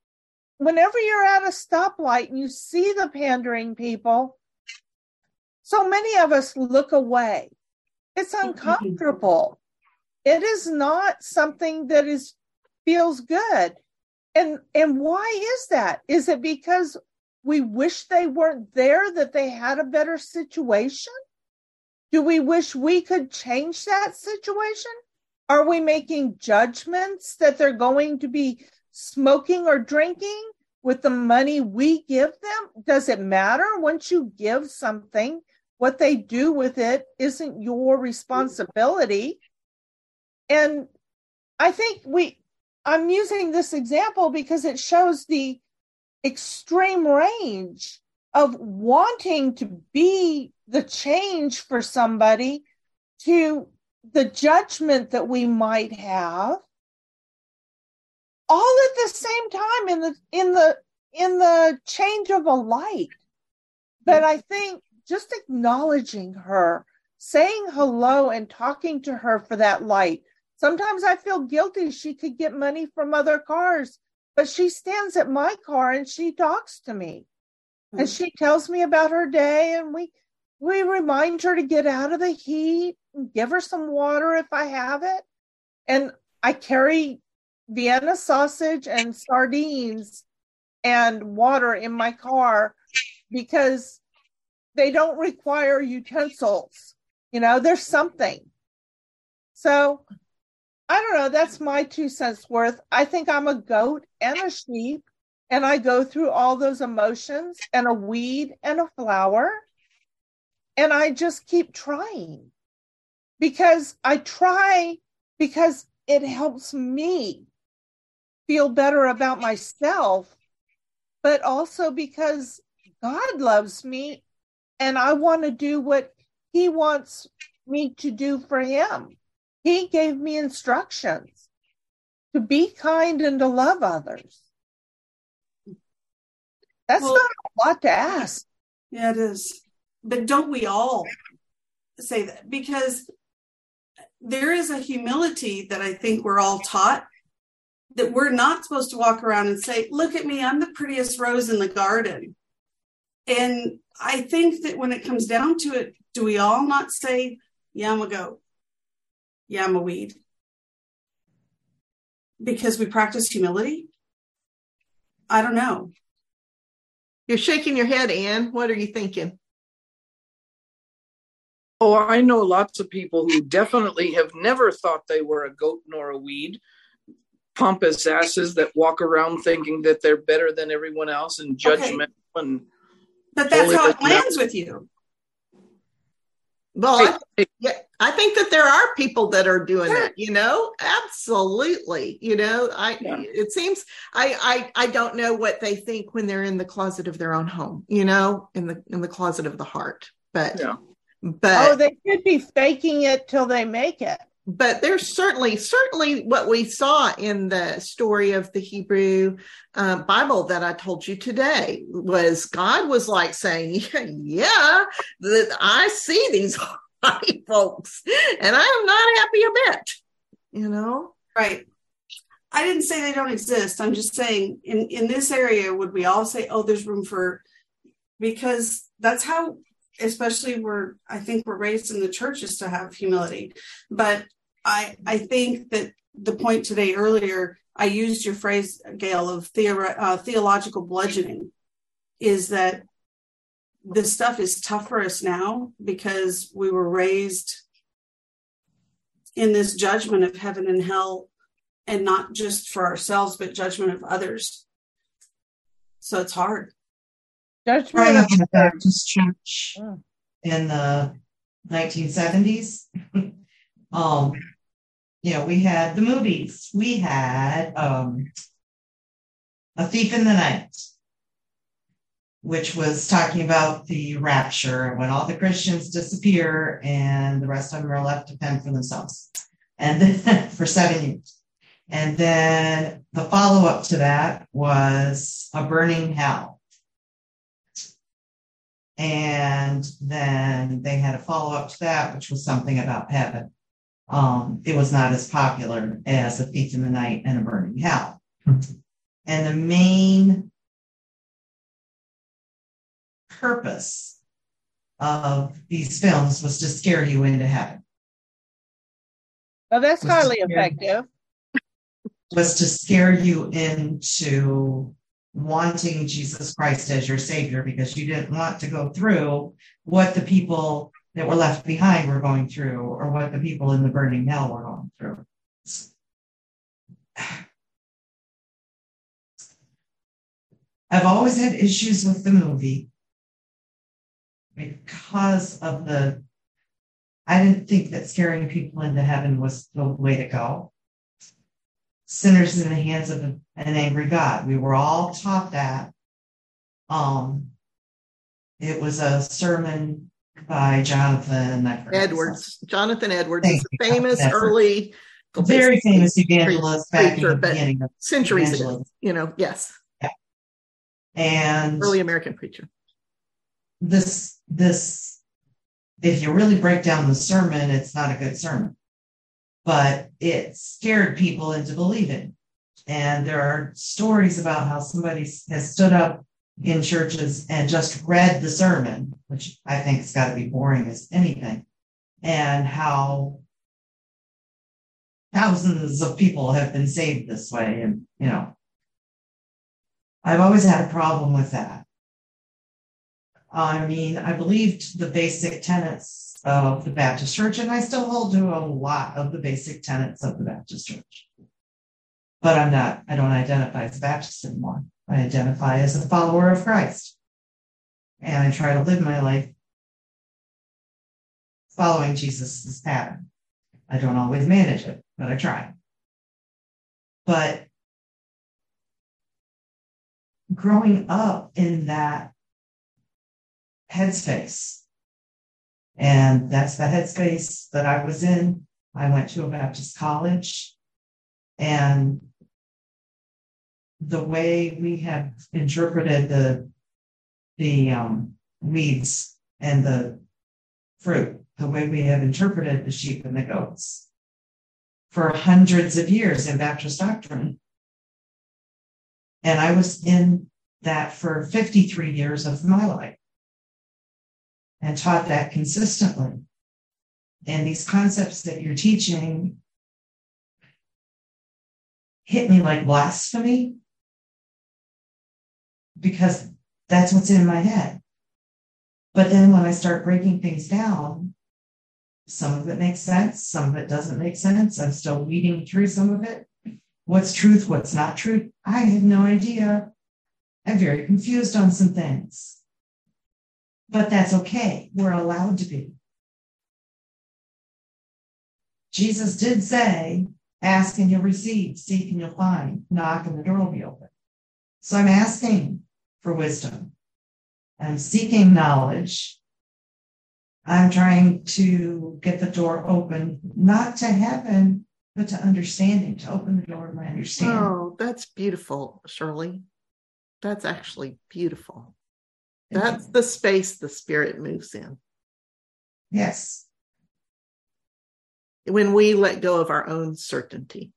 whenever you're at a stoplight and you see the pandering people, so many of us look away. It's mm-hmm. uncomfortable. It is not something that is feels good. And and why is that? Is it because we wish they weren't there, that they had a better situation? Do we wish we could change that situation? Are we making judgments that they're going to be smoking or drinking with the money we give them? Does it matter once you give something? What they do with it isn't your responsibility. And I think we, I'm using this example because it shows the extreme range of wanting to be the change for somebody to the judgment that we might have all at the same time in the in the in the change of a light. But i think just acknowledging her saying hello and talking to her for that light sometimes i feel guilty she could get money from other cars but she stands at my car and she talks to me. Mm-hmm. and she tells me about her day and we we remind her to get out of the heat and give her some water if i have it. And i carry vienna sausage and sardines and water in my car because they don't require utensils. You know there's something. So I don't know. That's my two cents worth. I think I'm a goat and a sheep, and I go through all those emotions and a weed and a flower, and I just keep trying because I try because it helps me feel better about myself, but also because God loves me and I want to do what He wants me to do for Him. He gave me instructions to be kind and to love others. That's well, not a lot to ask. Yeah, it is. But don't we all say that? Because there is a humility that I think we're all taught that we're not supposed to walk around and say, Look at me, I'm the prettiest rose in the garden. And I think that when it comes down to it, do we all not say, Yeah, I'm a goat? Yeah, I'm a weed. Because we practice humility? I don't know. You're shaking your head, Anne. What are you thinking? Oh, I know lots of people who definitely have never thought they were a goat nor a weed. Pompous asses that walk around thinking that they're better than everyone else and judgment. Okay. And but that's how it lands with you. Well, I, yeah, I think that there are people that are doing sure. that. You know, absolutely. You know, I yeah. it seems I, I I don't know what they think when they're in the closet of their own home. You know, in the in the closet of the heart. But yeah. but oh, they could be faking it till they make it but there's certainly certainly what we saw in the story of the hebrew uh, bible that i told you today was god was like saying *laughs* yeah, yeah that i see these *laughs* white folks and i am not happy a bit you know? Right. I didn't say they don't exist. I'm just saying in in this area would we all say oh there's room for because that's how especially we're i think we're raised in the churches to have humility. But i i think that the point today earlier i used your phrase gail of theori- uh, theological bludgeoning is that this stuff is tough for us now because we were raised in this judgment of heaven and hell and not just for ourselves but judgment of others so it's hard growing up in a Baptist church oh. in the 1970s. *laughs* um, know, we had the movies. We had um, A Thief in the Night, which was talking about the rapture when all the Christians disappear and the rest of them are left to fend for themselves. And then *laughs* for seven years. And then the follow up to that was A Burning Hell and then they had a follow up to that, which was something about heaven. Um, it was not as popular as A Thief in the Night and A Burning Hell. And the main purpose of these films was to scare you into heaven. Well, that's hardly effective. Was to scare you into wanting Jesus Christ as your savior because you didn't want to go through what the people that were left behind were going through or what the people in the burning hell were going through. I've always had issues with the movie because of the I didn't think that scaring people into heaven was the way to go sinners in the hands of an angry God. We were all taught that. Um, it was a sermon by Jonathan Edwards. Jonathan Edwards is a famous early, very famous evangelist back in the beginning of centuries ago. You know, yes. Yeah. And early American preacher. This this if you really break down the sermon, it's not a good sermon but it scared people into believing. And there are stories about how somebody has stood up in churches and just read the sermon, which I think has got to be boring as anything, and how thousands of people have been saved this way. And, you know, I've always had a problem with that. I mean, I believed the basic tenets of the Baptist Church, and I still hold to a lot of the basic tenets of the Baptist Church. But I'm not, I don't identify as a Baptist anymore. I identify as a follower of Christ. And I try to live my life following Jesus' pattern. I don't always manage it, but I try. But growing up in that headspace and that's the headspace that I was in. I went to a Baptist college and the way we have interpreted the the um, weeds and the fruit, the way we have interpreted the sheep and the goats for hundreds of years in Baptist doctrine. And I was in that for 53 years of my life and taught that consistently. And these concepts that you're teaching hit me like blasphemy because that's what's in my head. But then when I start breaking things down, some of it makes sense, some of it doesn't make sense. I'm still weeding through some of it. What's truth, what's not truth? I have no idea. I'm very confused on some things. But that's okay. We're allowed to be. Jesus did say, ask and you'll receive, seek and you'll find, knock and the door will be open. So I'm asking for wisdom. I'm seeking knowledge. I'm trying to get the door open, not to heaven, but to understanding, to open the door to my understanding. Oh, that's beautiful, Shirley. That's actually beautiful. That's the space the spirit moves in. Yes. When we let go of our own certainty.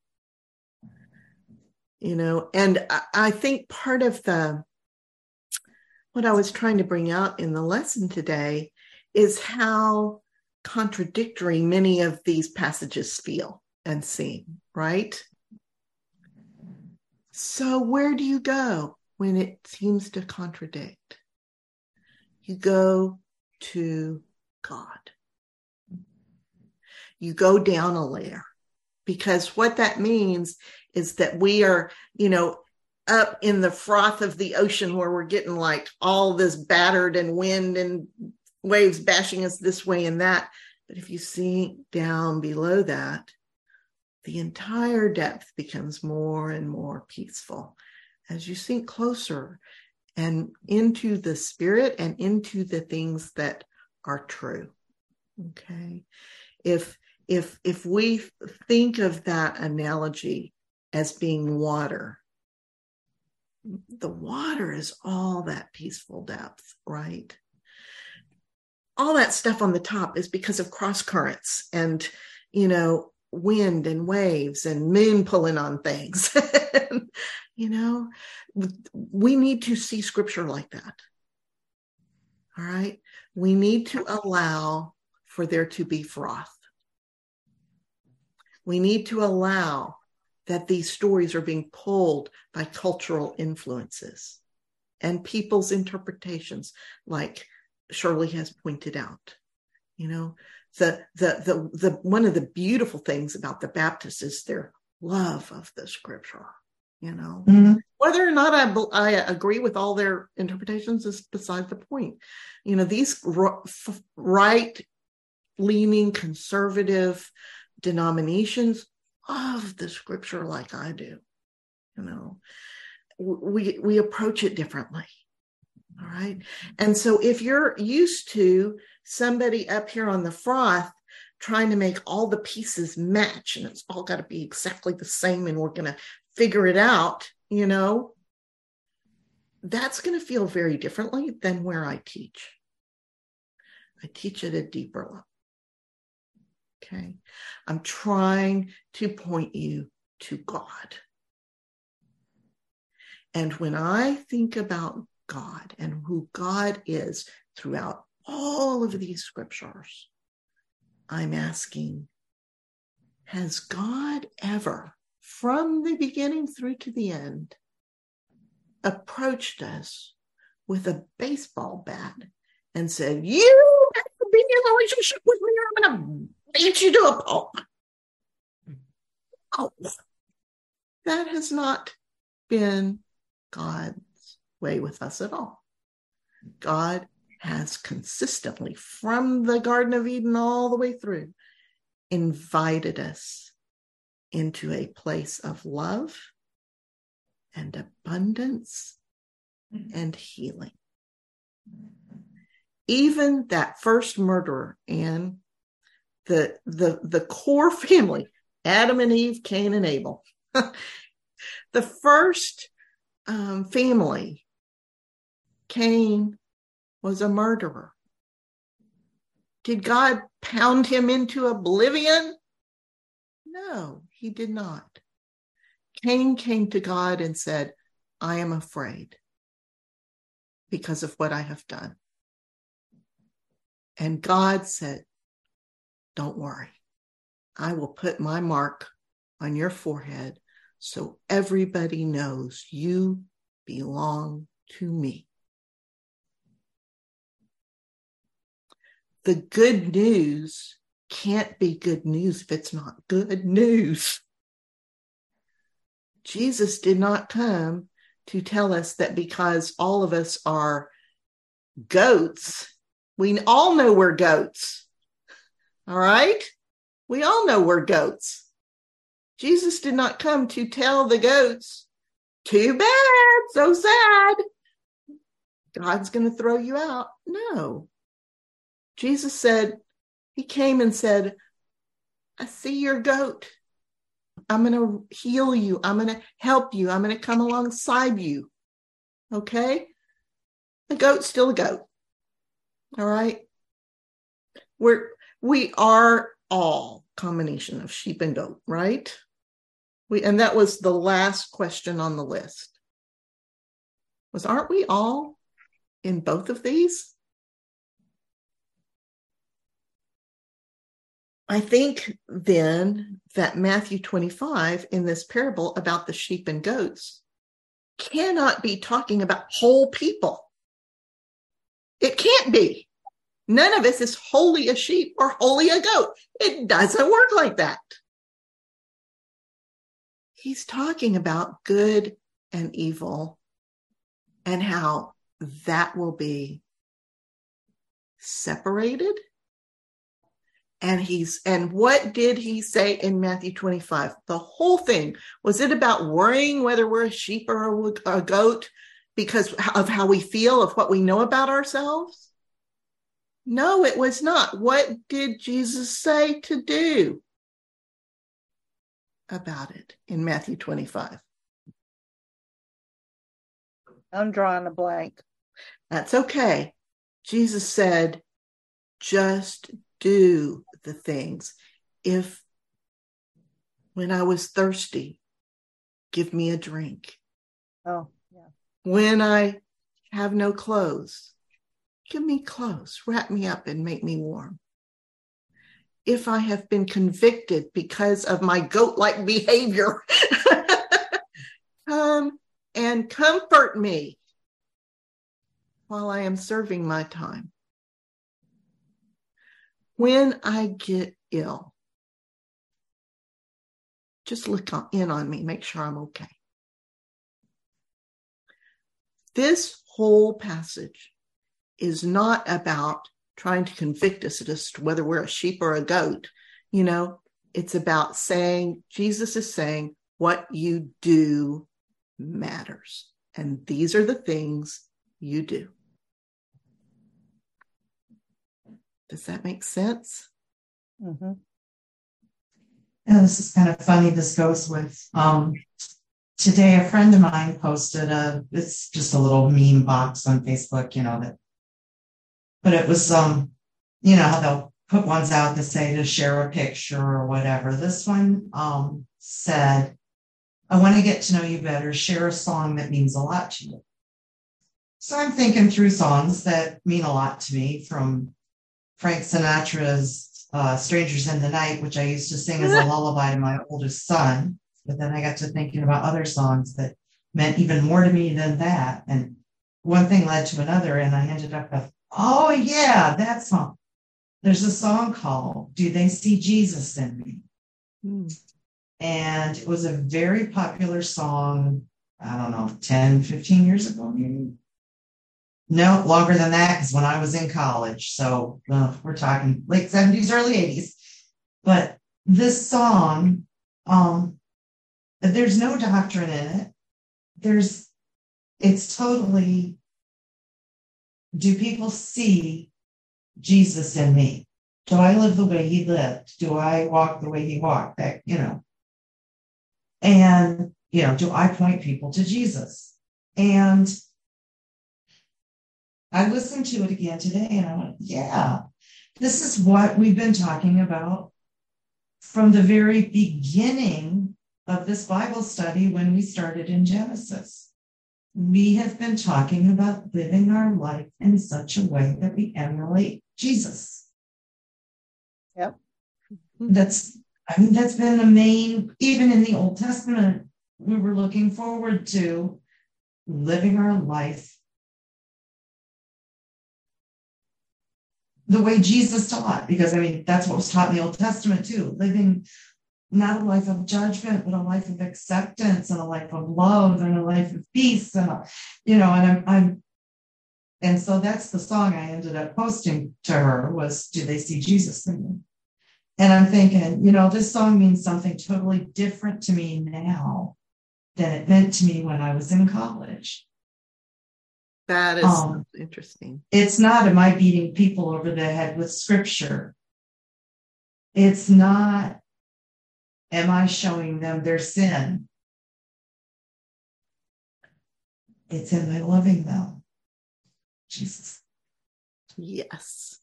You know, and I think part of the what I was trying to bring out in the lesson today is how contradictory many of these passages feel and seem, right? So, where do you go when it seems to contradict? You go to God. You go down a layer because what that means is that we are, you know, up in the froth of the ocean where we're getting like all this battered and wind and waves bashing us this way and that. But if you sink down below that, the entire depth becomes more and more peaceful as you sink closer and into the spirit and into the things that are true. Okay. If if if we think of that analogy as being water, the water is all that peaceful depth, right? All that stuff on the top is because of cross currents and, you know, wind and waves and moon pulling on things. *laughs* you know, we need to see scripture like that. All right. We need to allow for there to be froth. We need to allow that these stories are being pulled by cultural influences and people's interpretations, like Shirley has pointed out. You know, the, the, the, the, one of the beautiful things about the Baptists is their love of the scripture, you know, mm-hmm. whether or not I, I agree with all their interpretations is beside the point. You know, these right leaning conservative denominations love the scripture like I do. You know, we we approach it differently. All right. And so if you're used to somebody up here on the froth trying to make all the pieces match and it's all got to be exactly the same and we're going to figure it out, you know, that's going to feel very differently than where I teach. I teach at a deeper level. Okay. I'm trying to point you to God. And when I think about God and who God is throughout all of these scriptures, I'm asking, has God ever, from the beginning through to the end, approached us with a baseball bat and said, You have to be in a relationship with me, or I'm going to beat you to a pulp. Oh, that has not been God's way with us at all. God has consistently, from the Garden of Eden all the way through, invited us into a place of love and abundance and healing. Even that first murderer, and the the the core family adam and eve cain and abel. *laughs* The first um, family cain was a murderer. Did god pound him into oblivion? No he did not. Cain came to god and said i am afraid because of what i have done. And god said don't worry. I will put my mark on your forehead so everybody knows you belong to me. The good news can't be good news if it's not good news. Jesus did not come to tell us that because all of us are goats, we all know we're goats. All right. We all know we're goats. Jesus did not come to tell the goats, too bad, so sad. God's going to throw you out. No. Jesus said, He came and said, I see your goat. I'm going to heal you. I'm going to help you. I'm going to come alongside you. Okay? A goat's still a goat. All right? We're, we are all combination of sheep and goat, right? We, and that was the last question on the list. Was aren't we all in both of these? I think then that Matthew 25 in this parable about the sheep and goats cannot be talking about whole people. It can't be. None of us is wholly a sheep or wholly a goat. It doesn't work like that. He's talking about good and evil and how that will be separated. And he's, and what did he say in Matthew 25? The whole thing. Was it about worrying whether we're a sheep or a, goat because of how we feel, of what we know about ourselves? No, it was not. What did Jesus say to do about it in Matthew 25? I'm drawing a blank. That's okay. Jesus said, just do the things. If when I was thirsty, give me a drink. Oh, yeah. When I have no clothes, give me clothes, wrap me up and make me warm. If I have been convicted because of my goat like behavior, *laughs* come and comfort me while I am serving my time. When I get ill, just look in on me, make sure I'm okay. This whole passage is not about trying to convict us as to whether we're a sheep or a goat. You know, it's about saying, Jesus is saying, what you do matters. And these are the things you do. Does that make sense? Mm-hmm. Yeah, this is kind of funny. This goes with um, today. A friend of mine posted a. It's just a little meme box on Facebook, you know that. But it was um, you know how they'll put ones out that say to share a picture or whatever. This one um said, "I want to get to know you better. Share a song that means a lot to you." So I'm thinking through songs that mean a lot to me from Frank Sinatra's uh, Strangers in the Night, which I used to sing as a *laughs* lullaby to my oldest son. But then I got to thinking about other songs that meant even more to me than that. And one thing led to another, and I ended up with, oh, yeah, that song. There's a song called Do They See Jesus in Me? Mm. And it was a very popular song, I don't know, 10, 15 years ago, maybe. No, longer than that, because when I was in college, so uh, we're talking late 70s, early 80s. But this song, um, there's no doctrine in it. There's, it's totally, do people see Jesus in me? Do I live the way he lived? Do I walk the way he walked? That, you know, and, you know, do I point people to Jesus? And I listened to it again today and I went, yeah, this is what we've been talking about from the very beginning of this Bible study when we started in Genesis. We have been talking about living our life in such a way that we emulate Jesus. Yep. That's, I mean, that's been the main, even in the Old Testament, we were looking forward to living our life the way Jesus taught, because I mean, that's what was taught in the Old Testament too, living not a life of judgment, but a life of acceptance and a life of love and a life of peace. And, you know, and I'm, I'm, and so that's the song I ended up posting to her was, do they see Jesus in me? And I'm thinking, you know, this song means something totally different to me now than it meant to me when I was in college. That is um, interesting. It's not, am I beating people over the head with scripture? It's not, am I showing them their sin? It's am I loving them? Jesus. Yes.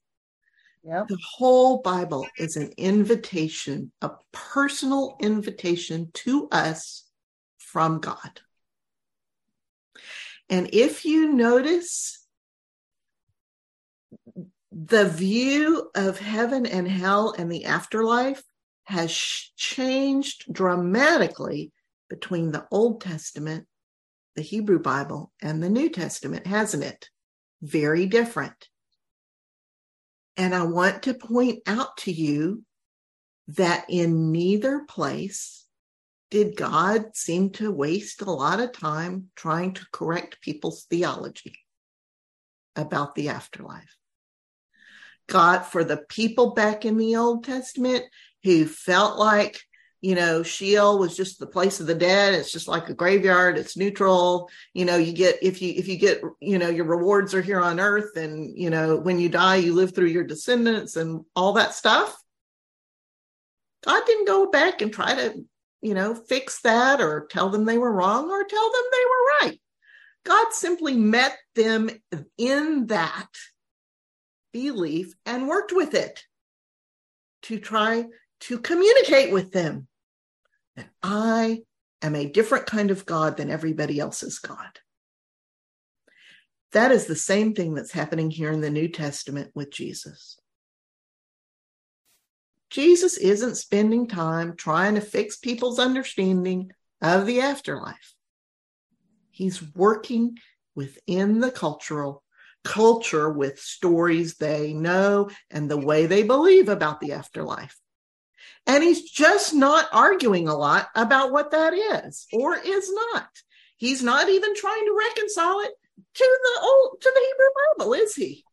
Yep. The whole Bible is an invitation, a personal invitation to us from God. And if you notice, the view of heaven and hell and the afterlife has changed dramatically between the Old Testament, the Hebrew Bible, and the New Testament, hasn't it? Very different. And I want to point out to you that in neither place did God seem to waste a lot of time trying to correct people's theology about the afterlife. God, for the people back in the Old Testament who felt like you know, Sheol was just the place of the dead. It's just like a graveyard. It's neutral. You know, you get if you if you get you know your rewards are here on earth, and you know when you die, you live through your descendants and all that stuff. God didn't go back and try to you know fix that or tell them they were wrong or tell them they were right. God simply met them in that belief and worked with it to try to communicate with them that I am a different kind of God than everybody else's God. That is the same thing that's happening here in the New Testament with Jesus. Jesus isn't spending time trying to fix people's understanding of the afterlife. He's working within the cultural culture with stories they know and the way they believe about the afterlife. And he's just not arguing a lot about what that is or is not. He's not even trying to reconcile it to the old to the Hebrew Bible, is he?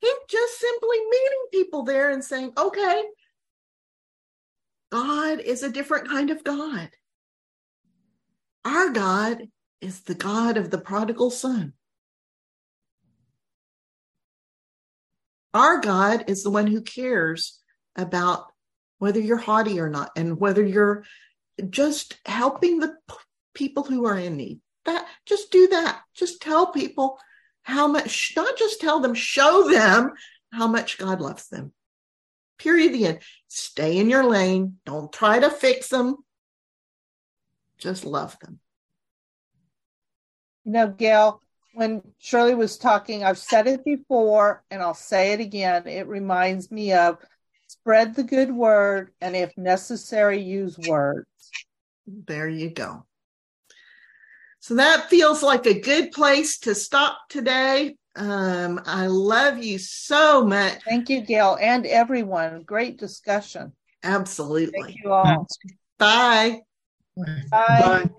He's just simply meeting people there and saying, okay, God is a different kind of God. Our God is the God of the prodigal son. Our God is the one who cares about whether you're haughty or not and whether you're just helping the people who are in need. That just do that. Just tell people how much not just tell them show them how much god loves them. Period. The end. Stay in your lane. Don't try to fix them. Just love them. You know gail when shirley was talking i've said it before and i'll say it again. It reminds me of spread the good word, and if necessary, use words. There you go. So that feels like a good place to stop today. Um, I love you so much. Thank you, Gail, and everyone. Great discussion. Absolutely. Thank you all. Bye. Bye. Bye.